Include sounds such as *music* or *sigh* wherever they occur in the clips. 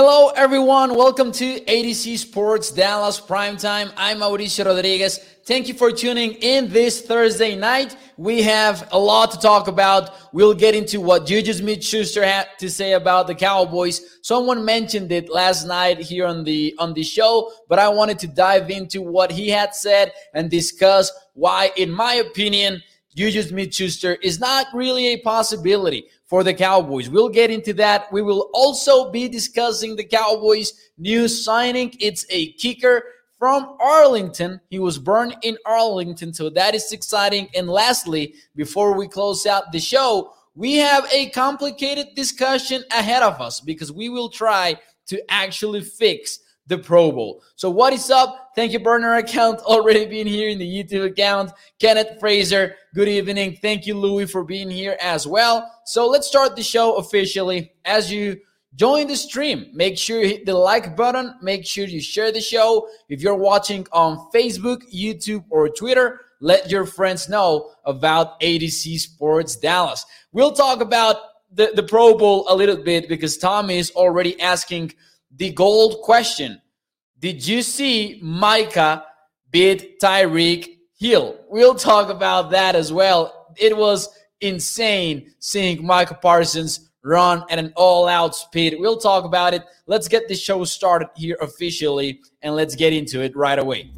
Hello, everyone. Welcome to A to Z Sports Dallas Primetime. I'm Mauricio Rodriguez. Thank you for tuning in this Thursday night. We have a lot to talk about. We'll get into what Juju Smith-Schuster had to say about the Cowboys. Someone mentioned it last night here on the on the show, but I wanted to dive into what he had said and discuss why, in my opinion, Juju Smith-Schuster is not really a possibility for the Cowboys. We'll get into that. We will also be discussing the Cowboys' new signing. It's a kicker from Arlington. He was born in Arlington, so that is exciting. And lastly, before we close out the show, we have a complicated discussion ahead of us because we will try to actually fix the Pro Bowl. So what is up? Thank you, burner account, *laughs* already being here in the YouTube account. Kenneth Fraser, good evening. Thank you, Louis, for being here as well. So let's start the show officially. As you join the stream, make sure you hit the like button. Make sure you share the show. If you're watching on Facebook, YouTube, or Twitter, let your friends know about A to Z Sports Dallas. We'll talk about the, the Pro Bowl a little bit because Tommy is already asking – the gold question. Did you see Micah beat Tyreek Hill? We'll talk about that as well. It was insane seeing Micah Parsons run at an all out speed. We'll talk about it. Let's get the show started here officially and let's get into it right away.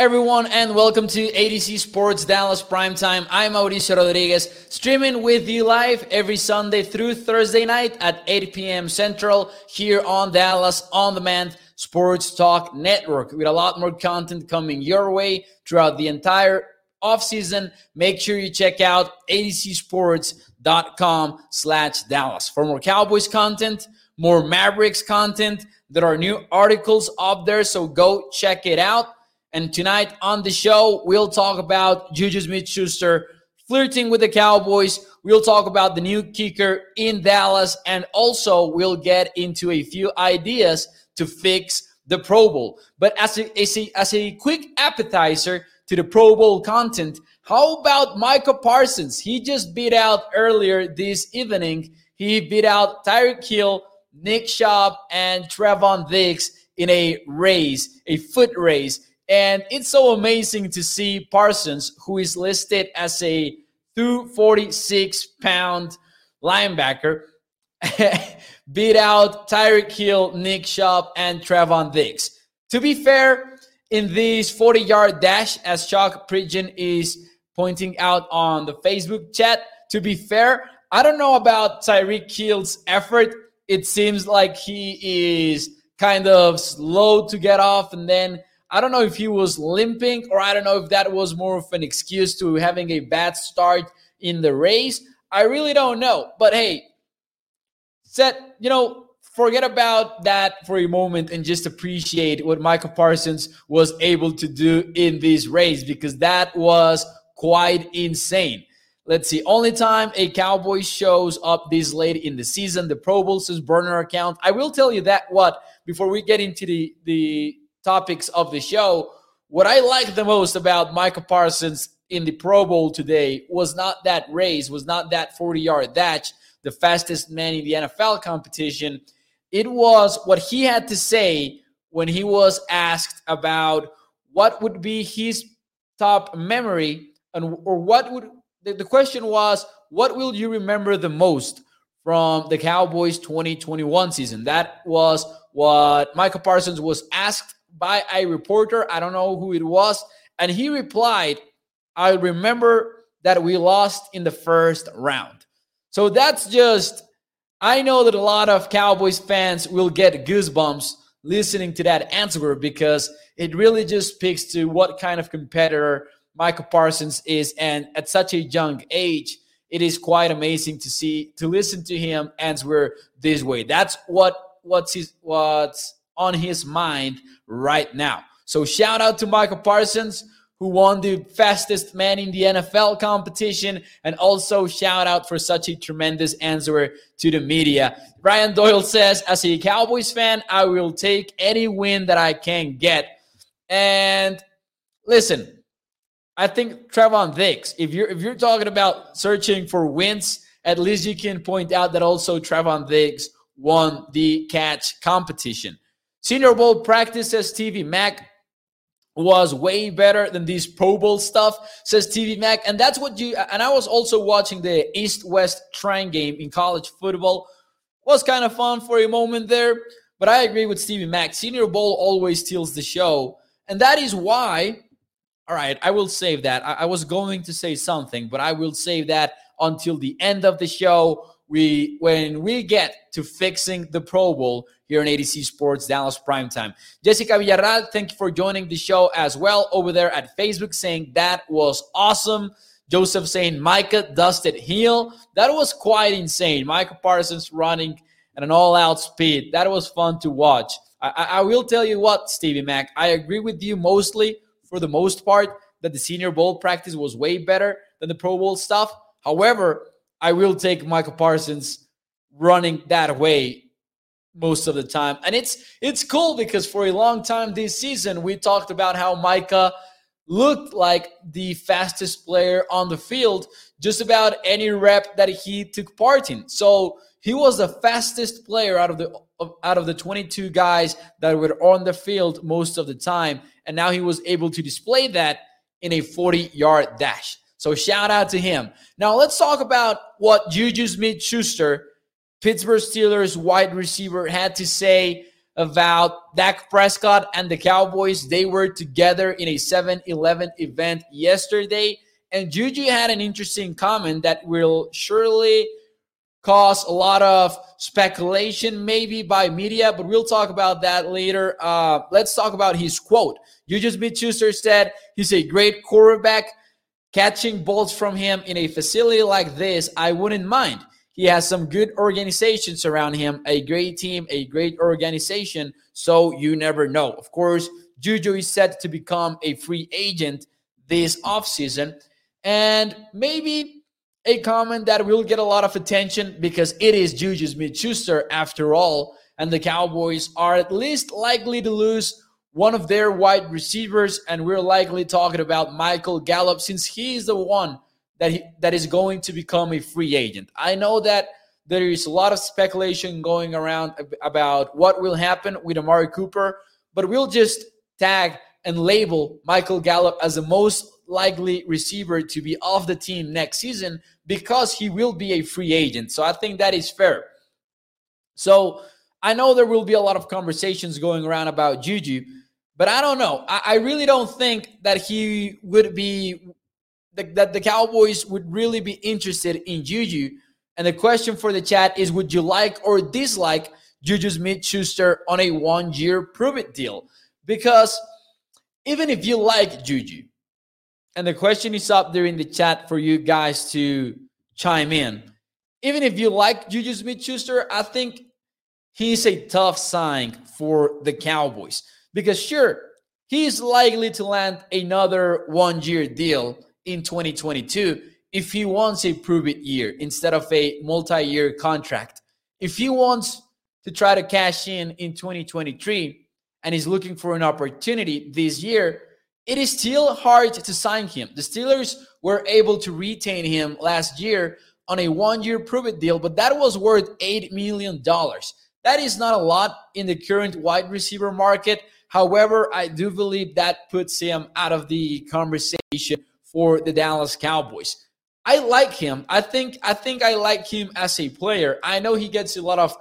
Everyone, and welcome to A to Z Sports Dallas Primetime. I'm Mauricio Rodriguez, streaming with you live every Sunday through Thursday night at 8 p.m. Central here on Dallas On Demand Sports Talk Network with a lot more content coming your way throughout the entire offseason. Make sure you check out atozsports.com slash Dallas for more Cowboys content, more Mavericks content. There are new articles up there, so go check it out. And tonight on the show, we'll talk about Juju Smith Schuster flirting with the Cowboys. We'll talk about the new kicker in Dallas. And also, we'll get into a few ideas to fix the Pro Bowl. But as a, as a, as a quick appetizer to the Pro Bowl content, how about Micah Parsons? He just beat out earlier this evening. He beat out Tyreek Hill, Nick Chubb, and Trevon Diggs in a race, a foot race. And it's so amazing to see Parsons, who is listed as a 246 pound linebacker, *laughs* beat out Tyreek Hill, Nick Chubb, and Trevon Diggs. To be fair, in this 40 yard dash, as Chuck Pridgeon is pointing out on the Facebook chat, to be fair, I don't know about Tyreek Hill's effort. It seems like he is kind of slow to get off and then I don't know if he was limping or I don't know if that was more of an excuse to having a bad start in the race. I really don't know. But hey, set, you know, forget about that for a moment and just appreciate what Micah Parsons was able to do in this race because that was quite insane. Let's see. Only time a Cowboy shows up this late in the season, the Pro Bowl's burner account. I will tell you that what before we get into the the topics of the show. What I like the most about Micah Parsons in the Pro Bowl today was not that race, was not that 40 yard dash, the fastest man in the NFL competition. It was what he had to say when he was asked about what would be his top memory and or what would the, the question was what will you remember the most from the Cowboys 2021 season that was what Micah Parsons was asked by a reporter. I don't know who it was. And he replied, I remember that we lost in the first round. So that's just, I know that a lot of Cowboys fans will get goosebumps listening to that answer because it really just speaks to what kind of competitor Micah Parsons is. And at such a young age, it is quite amazing to see, to listen to him answer this way. That's what, what's his, what's on his mind right now. So shout out to Micah Parsons, who won the fastest man in the NFL competition, and also shout out for such a tremendous answer to the media. Ryan Doyle says, as a Cowboys fan, I will take any win that I can get. And listen, I think Trevon Diggs, if you're if you're talking about searching for wins, at least you can point out that also Trevon Diggs won the catch competition. Senior Bowl practice, says Stevie Mac, was way better than these Pro Bowl stuff, says Stevie Mac. And that's what you, and I was also watching the East West Shrine game in college football. Was kind of fun for a moment there, but I agree with Stevie Mac. Senior Bowl always steals the show. And that is why, all right, I will save that. I, I was going to say something, but I will save that until the end of the show we when we get to fixing the Pro Bowl here on A to Z Sports Dallas Primetime. Jessica Villarreal, thank you for joining the show as well over there at Facebook, saying that was awesome. Joseph saying Micah dusted Hill. That was quite insane. Micah Parsons running at an all-out speed. That was fun to watch. I, I will tell you what, Stevie Mac. I agree with you mostly for the most part that the Senior Bowl practice was way better than the Pro Bowl stuff. However, I will take Micah Parsons running that way most of the time. And it's it's cool because for a long time this season we talked about how Micah looked like the fastest player on the field just about any rep that he took part in. So he was the fastest player out of the out of the 22 guys that were on the field most of the time and now he was able to display that in a 40-yard dash. So shout out to him. Now let's talk about what Juju Smith Schuster, Pittsburgh Steelers wide receiver, had to say about Dak Prescott and the Cowboys. They were together in a 7 11 event yesterday. And Juju had an interesting comment that will surely cause a lot of speculation, maybe by media, but we'll talk about that later. Uh, let's talk about his quote. Juju Smith Schuster said he's a great quarterback Catching balls from him in a facility like this, I wouldn't mind. He has some good organizations around him, a great team, a great organization. So you never know. Of course, Juju is set to become a free agent this offseason. And maybe a comment that will get a lot of attention because it is Juju Smith Schuster after all. And the Cowboys are at least likely to lose one of their wide receivers, and we're likely talking about Michael Gallup since he is the one that he, that is going to become a free agent. I know that there is a lot of speculation going around about what will happen with Amari Cooper, but we'll just tag and label Michael Gallup as the most likely receiver to be off the team next season because he will be a free agent. So I think that is fair. So I know there will be a lot of conversations going around about Juju, but I don't know. I, I really don't think that he would be that the Cowboys would really be interested in Juju. And the question for the chat is would you like or dislike Juju Smith Schuster on a one year prove it deal? Because even if you like Juju, and the question is up there in the chat for you guys to chime in. Even if you like Juju Smith Schuster, I think he's a tough sign for the Cowboys. Because sure, he's likely to land another one year deal in 2022 if he wants a prove it year instead of a multi year contract. If he wants to try to cash in in 2023 and he's looking for an opportunity this year, it is still hard to sign him. The Steelers were able to retain him last year on a one year prove it deal, but that was worth $8 million. That is not a lot in the current wide receiver market. However, I do believe that puts him out of the conversation for the Dallas Cowboys. I like him. I think I think I like him as a player. I know he gets a lot of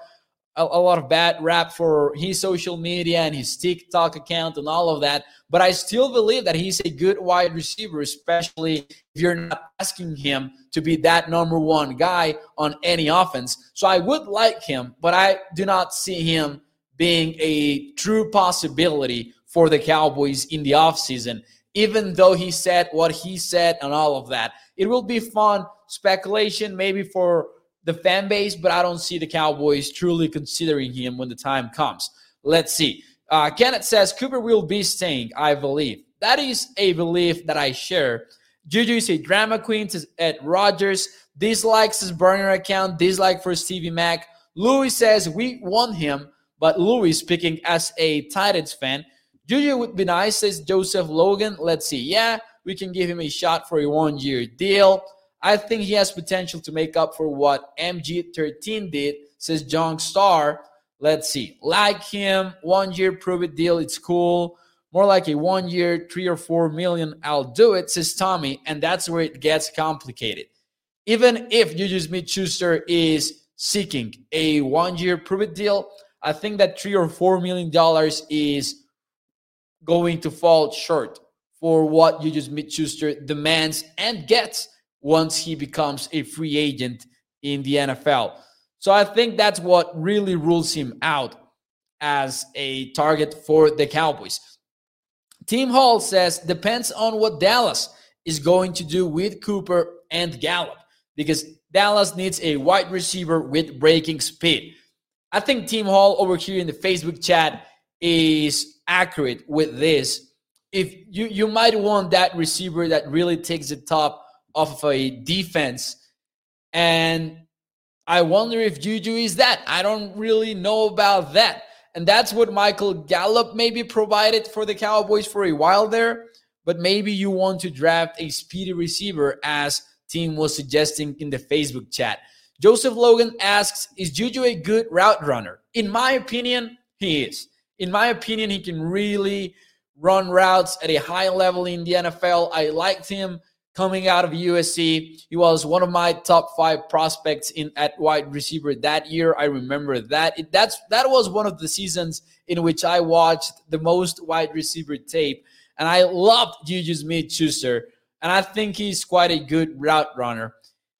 a, a, lot of bad rap for his social media and his TikTok account and all of that, but I still believe that he's a good wide receiver, especially if you're not asking him to be that number one guy on any offense. So I would like him, but I do not see him being a true possibility for the Cowboys in the offseason, even though he said what he said and all of that. It will be fun speculation, maybe for the fan base, but I don't see the Cowboys truly considering him when the time comes. Let's see. Uh, Kenneth says Cooper will be staying, I believe. That is a belief that I share. Juju is a drama queen says at Rogers. Dislikes his burner account. Dislike for Stevie Mac. Louis says we want him, but Louis speaking as a Titans fan. Juju would be nice, says Joseph Logan. Let's see. Yeah, we can give him a shot for a one year deal. I think he has potential to make up for what MG13 did, says John Star. Let's see. Like him, one year prove it deal. It's cool. More like a one year, three or four million. I'll do it, says Tommy. And that's where it gets complicated. Even if Juju Smith Schuster is seeking a one year prove it deal, I think that three or four million dollars is going to fall short for what Juju Smith Schuster demands and gets once he becomes a free agent in the NFL. So I think that's what really rules him out as a target for the Cowboys. Team Hall says depends on what Dallas is going to do with Cooper and Gallup because Dallas needs a wide receiver with breaking speed. I think Team Hall over here in the Facebook chat is accurate with this. If you you might want that receiver that really takes the top off of a defense and I wonder if Juju is that. I don't really know about that. And that's what Michael Gallup maybe provided for the Cowboys for a while there. But maybe you want to draft a speedy receiver, as team was suggesting in the Facebook chat. Joseph Logan asks, Is Juju a good route runner? In my opinion, he is. In my opinion, he can really run routes at a high level in the NFL. I liked him coming out of USC. He was one of my top five prospects in at wide receiver that year. I remember that. It, that's that was one of the seasons in which I watched the most wide receiver tape, and I loved Juju Smith-Schuster, and I think he's quite a good route runner.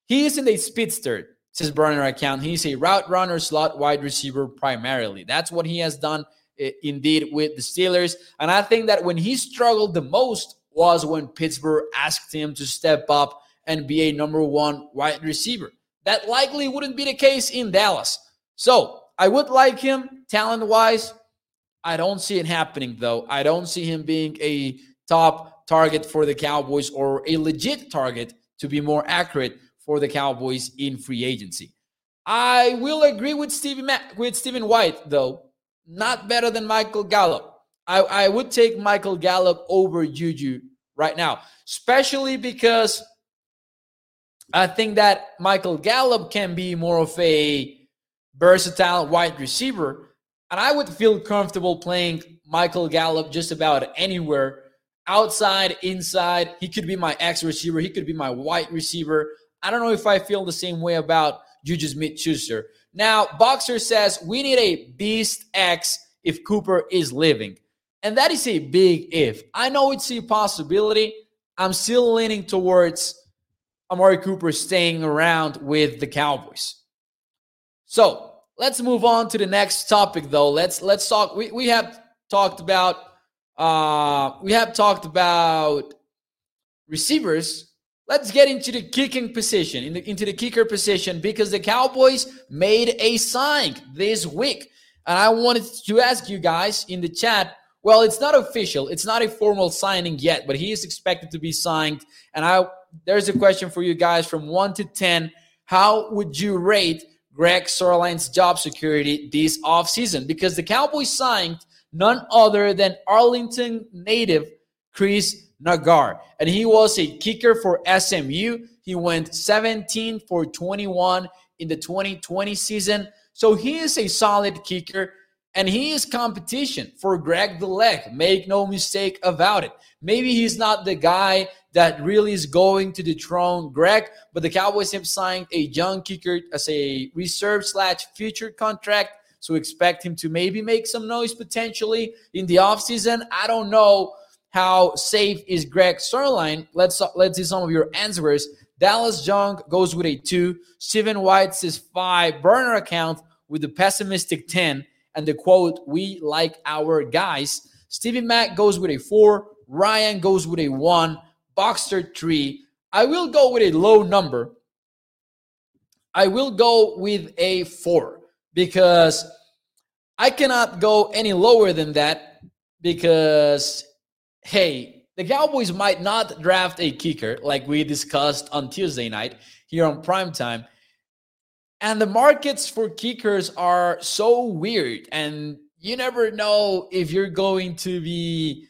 He isn't a speedster, says burner account. He's a route runner, slot wide receiver primarily. That's what he has done Eh, indeed with the Steelers. And I think that when he struggled the most was when Pittsburgh asked him to step up and be a number one wide receiver. That likely wouldn't be the case in Dallas. So I would like him talent wise. I don't see it happening though. I don't see him being a top target for the Cowboys or a legit target to be more accurate for the Cowboys in free agency. I will agree with Mac- with Stephen White though. Not better than Michael Gallup. I, I would take Michael Gallup over Juju right now, especially because I think that Michael Gallup can be more of a versatile wide receiver. And I would feel comfortable playing Michael Gallup just about anywhere outside, inside. He could be my X receiver, he could be my white receiver. I don't know if I feel the same way about Juju Smith Schuster. Now, Boxer says we need a Beast X if Cooper is living. And that is a big if. I know it's a possibility. I'm still leaning towards Amari Cooper staying around with the Cowboys. So let's move on to the next topic though. Let's let's talk. We, we have talked about uh we have talked about receivers. Let's get into the kicking position, in the, into the kicker position, because the Cowboys made a sign this week. And I wanted to ask you guys in the chat well, it's not official. It's not a formal signing yet, but he is expected to be signed. And I there's a question for you guys from 1 to 10. How would you rate Greg Zuerlein's job security this offseason? Because the Cowboys signed none other than Arlington native Chris Naggar. And he was a kicker for SMU. He went 17 for 21 in the 2020 season. So he is a solid kicker. And he is competition for Greg the Leg. Make no mistake about it. Maybe he's not the guy that really is going to dethrone Greg, but the Cowboys have signed a young kicker as a reserve slash future contract. So expect him to maybe make some noise potentially in the offseason. I don't know how safe is Greg Zuerlein. Let's let's see some of your answers. Dallas Young goes with a two. Stephen White says five. Burner account with the pessimistic 10 and the quote, we like our guys. Stevie Mack goes with a four. Ryan goes with a one. Boxer three. I will go with a low number. I will go with a four because I cannot go any lower than that because, hey, the Cowboys might not draft a kicker like we discussed on Tuesday night here on primetime. And the markets for kickers are so weird. And you never know if you're going to be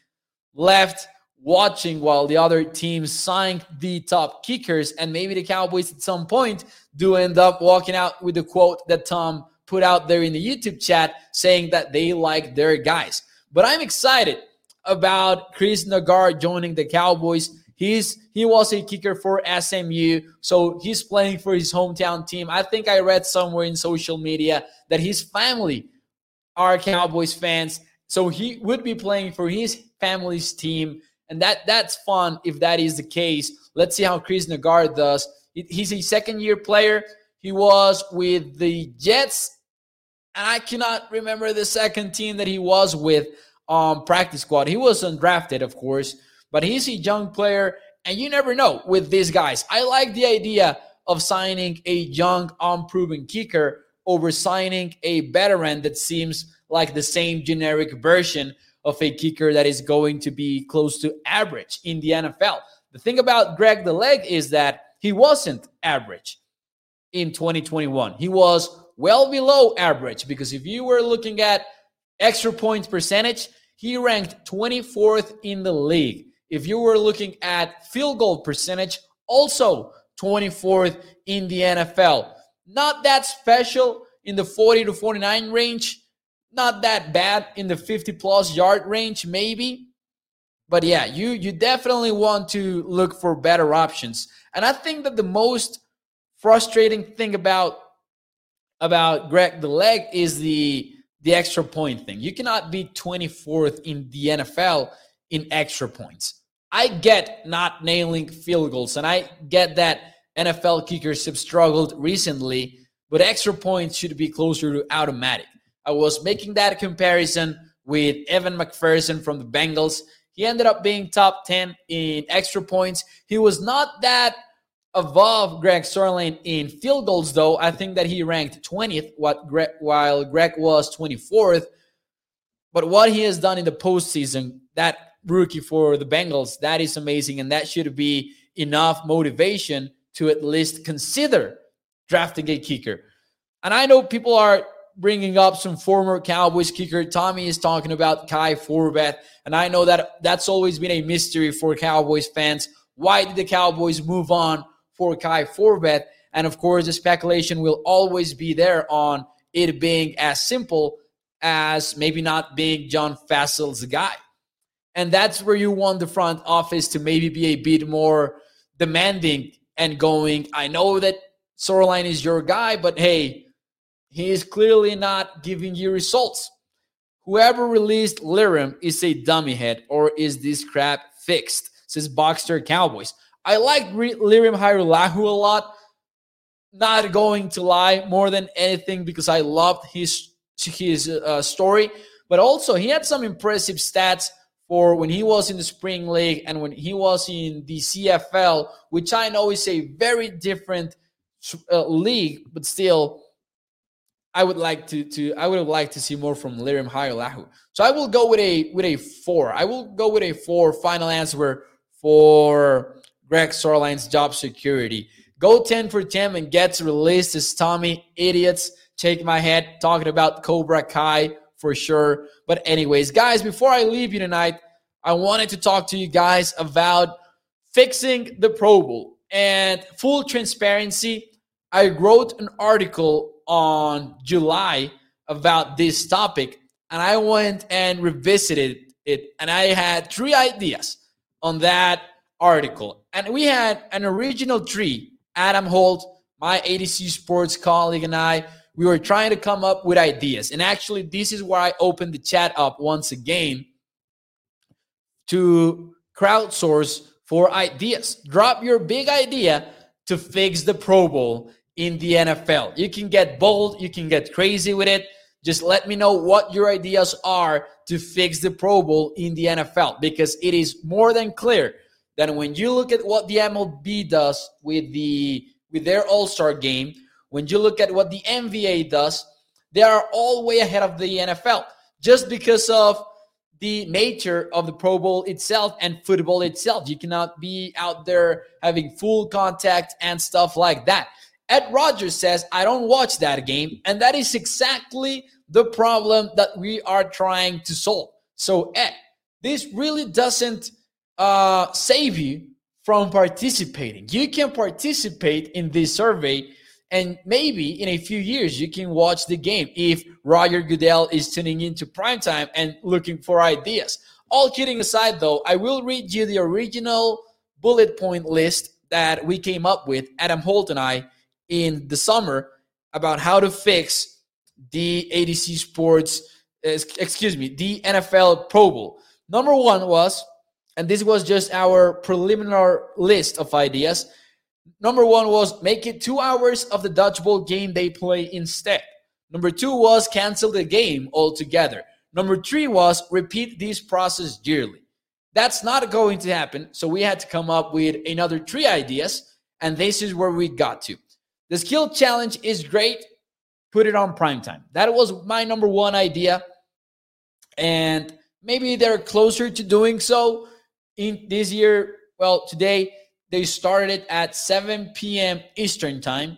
left watching while the other teams sign the top kickers. And maybe the Cowboys at some point do end up walking out with the quote that Tom put out there in the YouTube chat saying that they like their guys. But I'm excited about Chris Naggar joining the Cowboys. He's he was a kicker for SMU, so he's playing for his hometown team. I think I read somewhere in social media that his family are Cowboys fans, so he would be playing for his family's team, and that that's fun if that is the case. Let's see how Chris Naggar does. He's a second year player. He was with the Jets, and I cannot remember the second team that he was with um, practice squad. He was undrafted, of course, but he's a young player, and you never know with these guys. I like the idea of signing a young, unproven kicker over signing a veteran that seems like the same generic version of a kicker that is going to be close to average in the NFL. The thing about Greg the Leg is that he wasn't average in 2021. He was well below average because if you were looking at extra points percentage, he ranked 24th in the league. If you were looking at field goal percentage, also 24th in the NFL. Not that special in the 40 to 49 range. Not that bad in the 50 plus yard range, maybe. But yeah, you you definitely want to look for better options. And I think that the most frustrating thing about about Greg the leg is the the extra point thing. You cannot be 24th in the NFL in extra points. I get not nailing field goals, and I get that NFL kickers have struggled recently, but extra points should be closer to automatic. I was making that comparison with Evan McPherson from the Bengals. He ended up being top 10 in extra points. He was not that above Greg Zuerlein in field goals, though. I think that he ranked 20th, what while Greg was 24th. But what he has done in the postseason, that rookie for the Bengals, that is amazing. And that should be enough motivation to at least consider drafting a kicker. And I know people are bringing up some former Cowboys kicker. Tommy is talking about Kai Forbath. And I know that that's always been a mystery for Cowboys fans. Why did the Cowboys move on for Kai Forbath. And of course, the speculation will always be there on it being as simple as maybe not being John Fassel's guy. And that's where you want the front office to maybe be a bit more demanding and going, I know that Zuerlein is your guy, but hey, he is clearly not giving you results. Whoever released Lirim is a dummy head, or is this crap fixed? Says Boxster Cowboys. I like Lirim Hajrullahu a lot. Not going to lie, more than anything, because I loved his his uh, story. But also, he had some impressive stats for when he was in the spring league and when he was in the CFL, which I know is a very different uh, league, but still, I would like to to I would liked to see more from Lirim Hajrullahu. So I will go with a with a four. I will go with a four. Final answer for Greg Zuerlein's job security. Go 10 for 10 and gets released is Tommy. Idiots. Shake my head talking about Cobra Kai for sure. But, anyways, guys, before I leave you tonight, I wanted to talk to you guys about fixing the Pro Bowl. And full transparency, I wrote an article on July about this topic, and I went and revisited it, and I had three ideas on that article. And we had an original tree. Adam Holt, my A to Z Sports colleague, and I, we were trying to come up with ideas. And actually, this is where I opened the chat up once again to crowdsource for ideas. Drop your big idea to fix the Pro Bowl in the NFL. You can get bold, you can get crazy with it. Just let me know what your ideas are to fix the Pro Bowl in the NFL because it is more than clear that when you look at what the MLB does with the with their All-Star game, when you look at what the NBA does, they are all way ahead of the NFL just because of the nature of the Pro Bowl itself and football itself. You cannot be out there having full contact and stuff like that. Ed Rogers says, I don't watch that game. And that is exactly the problem that we are trying to solve. So, Ed, this really doesn't uh, save you from participating. You can participate in this survey and maybe in a few years, you can watch the game if Roger Goodell is tuning into primetime and looking for ideas. All kidding aside, though, I will read you the original bullet point list that we came up with, Adam Holt and I, in the summer about how to fix the A to Z Sports, excuse me, the NFL Pro Bowl. Number one was, and this was just our preliminary list of ideas Number one was make it two hours of the dodgeball game they play instead. Number two was cancel the game altogether. Number three was repeat this process yearly. That's not going to happen. So we had to come up with another three ideas, and this is where we got to. The skill challenge is great. Put it on prime time. That was my number one idea. And maybe they're closer to doing so in this year. Well, today they started at 7 p.m. Eastern time.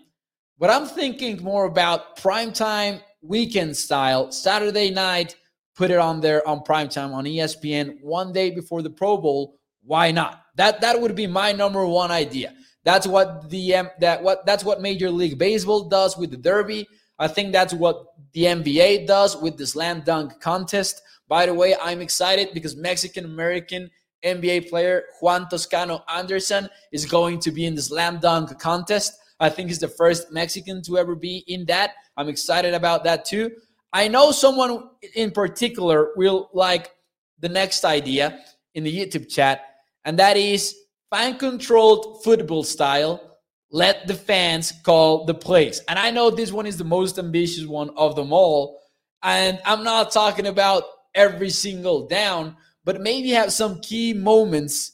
But I'm thinking more about prime time weekend style, Saturday night, put it on there on prime time on ESPN one day before the Pro Bowl. Why not? That that would be my number one idea. That's what the um, that what that's what Major League Baseball does with the Derby. I think that's what the NBA does with the slam dunk contest. By the way, I'm excited because Mexican American NBA player Juan Toscano Anderson is going to be in the slam dunk contest. I think he's the first Mexican to ever be in that. I'm excited about that too. I know someone in particular will like the next idea in the YouTube chat, and that is fan controlled football style. Let the fans call the plays. And I know this one is the most ambitious one of them all. And I'm not talking about every single down, but maybe have some key moments,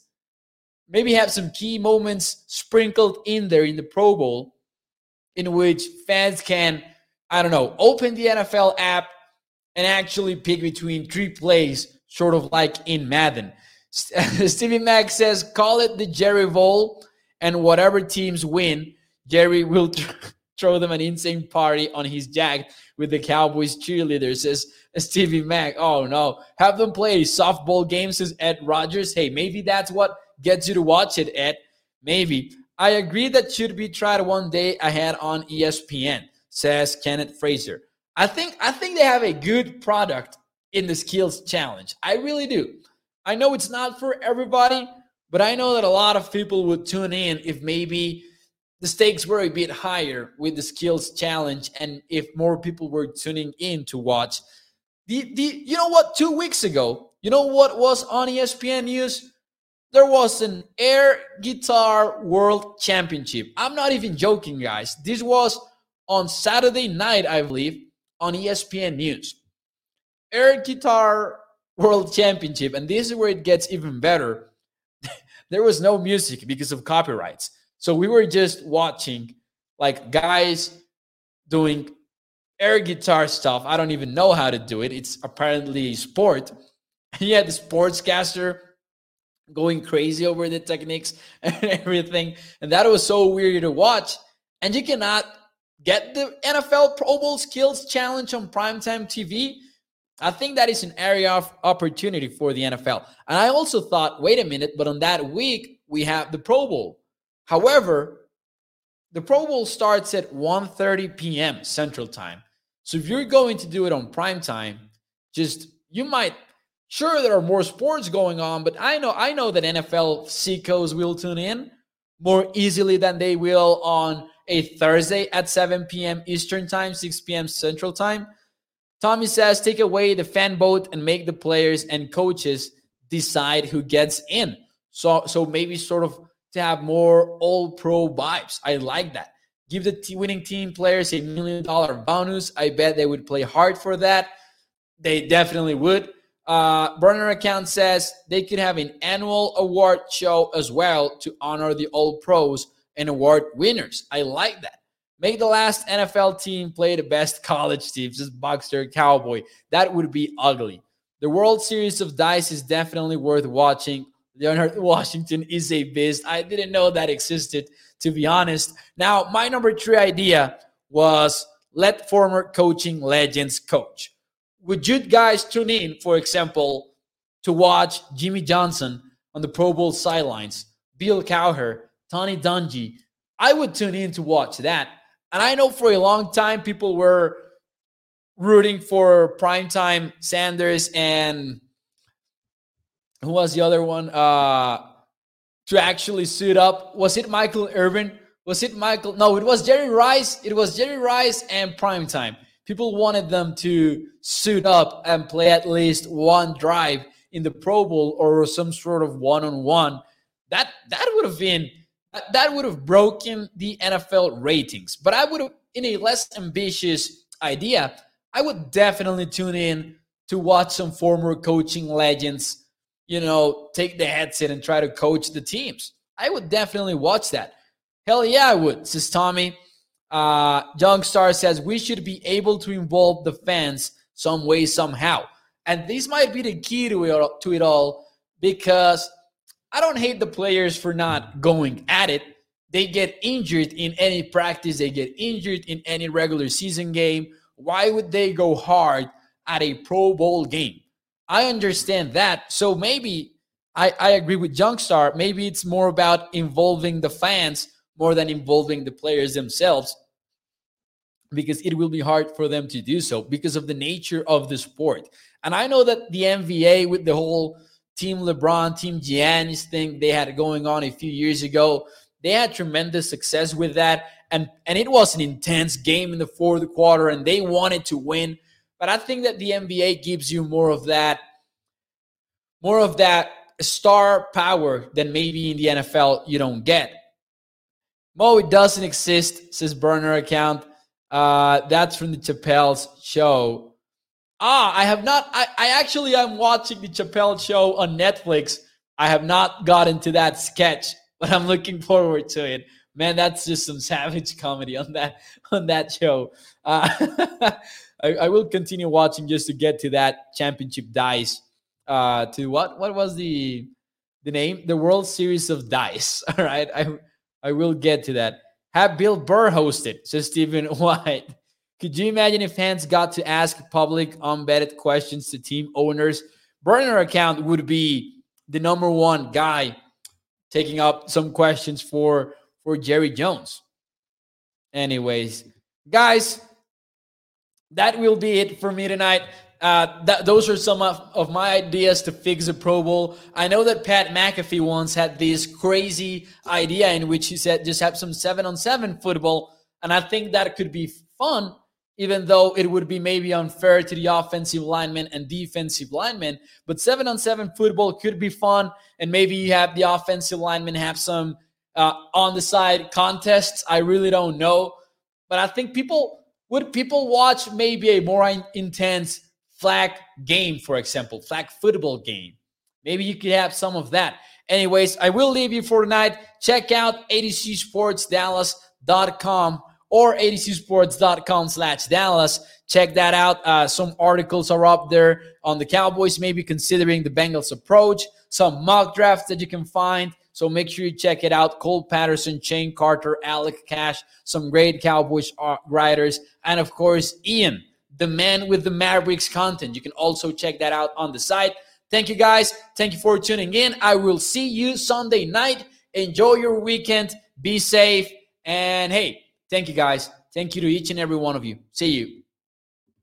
maybe have some key moments sprinkled in there in the Pro Bowl in which fans can, I don't know, open the NFL app and actually pick between three plays, sort of like in Madden. *laughs* Stevie Mack says, call it the Jerry Bowl, and whatever teams win, Jerry will *laughs* throw them an insane party on his jack with the Cowboys cheerleaders. Says Stevie Mack. Oh no, have them play softball games. Says Ed Rogers. Hey, maybe that's what gets you to watch it, Ed. Maybe. I agree that should be tried one day ahead on ESPN. Says Kenneth Fraser. I think I think they have a good product in the skills challenge. I really do. I know it's not for everybody, but I know that a lot of people would tune in if maybe the stakes were a bit higher with the skills challenge and if more people were tuning in to watch. The, the you know what? Two weeks ago you know what was on espn news? There was an air guitar world championship. I'm not even joking guys. This was on saturday night i believe on espn news. Air guitar world championship and this is where it gets even better. *laughs* There was no music because of copyrights so we were just watching like guys doing air guitar stuff. I don't even know how to do it. It's apparently a sport. *laughs* He had the sportscaster going crazy over the techniques *laughs* and everything. And that was so weird to watch. And you cannot get the NFL Pro Bowl Skills Challenge on primetime TV. I think that is an area of opportunity for the NFL. And I also thought, wait a minute, but on that week, we have the Pro Bowl. However, the Pro Bowl starts at 1:30 p.m. Central Time. So if you're going to do it on prime time, just you might sure there are more sports going on, but I know I know that NFL seekers will tune in more easily than they will on a Thursday at 7 p.m. Eastern time, 6 p.m. Central time. Tommy says, take away the fan vote and make the players and coaches decide who gets in. So, so maybe sort of to have more all pro vibes. I like that. Give the t- winning team players a million dollar bonus. I bet they would play hard for that. They definitely would. Uh, burner account says they could have an annual award show as well to honor the all pros and award winners. I like that. Make the last NFL team play the best *laughs* college teams, just Buckster Cowboy. That would be ugly. The World Series of Dice is definitely worth watching. Leonard Washington is a beast. I didn't know that existed, to be honest. Now, my number three idea was let former coaching legends coach. Would you guys tune in, for example, to watch Jimmy Johnson on the Pro Bowl sidelines, Bill Cowher, Tony Dungy? I would tune in to watch that. And I know for a long time people were rooting for primetime Sanders and who was the other one? Uh, to actually suit up. Was it Michael Irvin? Was it Michael? No, it was Jerry Rice. It was Jerry Rice and primetime. People wanted them to suit up and play at least one drive in the Pro Bowl or some sort of one-on-one. That that would have been that would have broken the NFL ratings. But I would have, in a less ambitious idea, I would definitely tune in to watch some former coaching legends, you know, take the headset and try to coach the teams. I would definitely watch that. Hell yeah, I would, says Tommy. Uh, Young Star says we should be able to involve the fans some way, somehow. And this might be the key to it, to it all because I don't hate the players for not going at it. They get injured in any practice, they get injured in any regular season game. Why would they go hard at a Pro Bowl game? I understand that. So maybe I, I agree with Junkstar. Maybe it's more about involving the fans more than involving the players themselves because it will be hard for them to do so because of the nature of the sport. And I know that the NBA with the whole Team LeBron, Team Giannis thing they had going on a few years ago. They had tremendous success with that, and and it was an intense game in the fourth quarter, and they wanted to win. But I think that the NBA gives you more of that, more of that star power than maybe in the NFL you don't get. Mo, it doesn't exist, says burner account. Uh, that's from the Chappelle's show. Ah, I have not. I, I actually am watching the Chappelle show on Netflix. I have not gotten to that sketch, *laughs* but I'm looking forward to it. Man, that's just some *laughs* savage comedy on that on that show. Uh, *laughs* I, I, will continue watching just to get to that championship dice. Uh, to what what was the the name? The World Series of Dice. *laughs* All right, I I will get to that. Have Bill Burr hosted, says Stephen White. Could you imagine if fans got to ask public, unvetted questions to team owners? Burner account would be the number one guy taking up some questions for for Jerry Jones. Anyways, guys, that will be it for me tonight. Uh, those are some of, of my ideas to fix the Pro Bowl. I know that Pat McAfee once had this crazy idea in which he said just have some seven on seven football, and I think that could be fun even though it would be maybe unfair to the offensive linemen and defensive linemen. But seven on seven football could be fun, and maybe you have the offensive linemen have some uh, on the side contests. I really don't know, but I think people would people watch maybe a more intense flag game, for example, flag football game. Maybe you could have some of that. Anyways, I will leave you for tonight. Check out atozsportsdallas.com or atozsports.com slash Dallas. Check that out. Uh, some articles are up there on the Cowboys, maybe considering the Bengals approach, some mock drafts that you can find. So make sure you check it out. Cole Patterson, Shane Carter, Alec Cash, some great Cowboys uh, writers, and of course, Ian, the man with the Mavericks content. You can also check that out on the site. Thank you guys. Thank you for tuning in. I will see you Sunday night. Enjoy your weekend. Be safe. And hey, Thank you, guys. Thank you to each and every one of you. See you.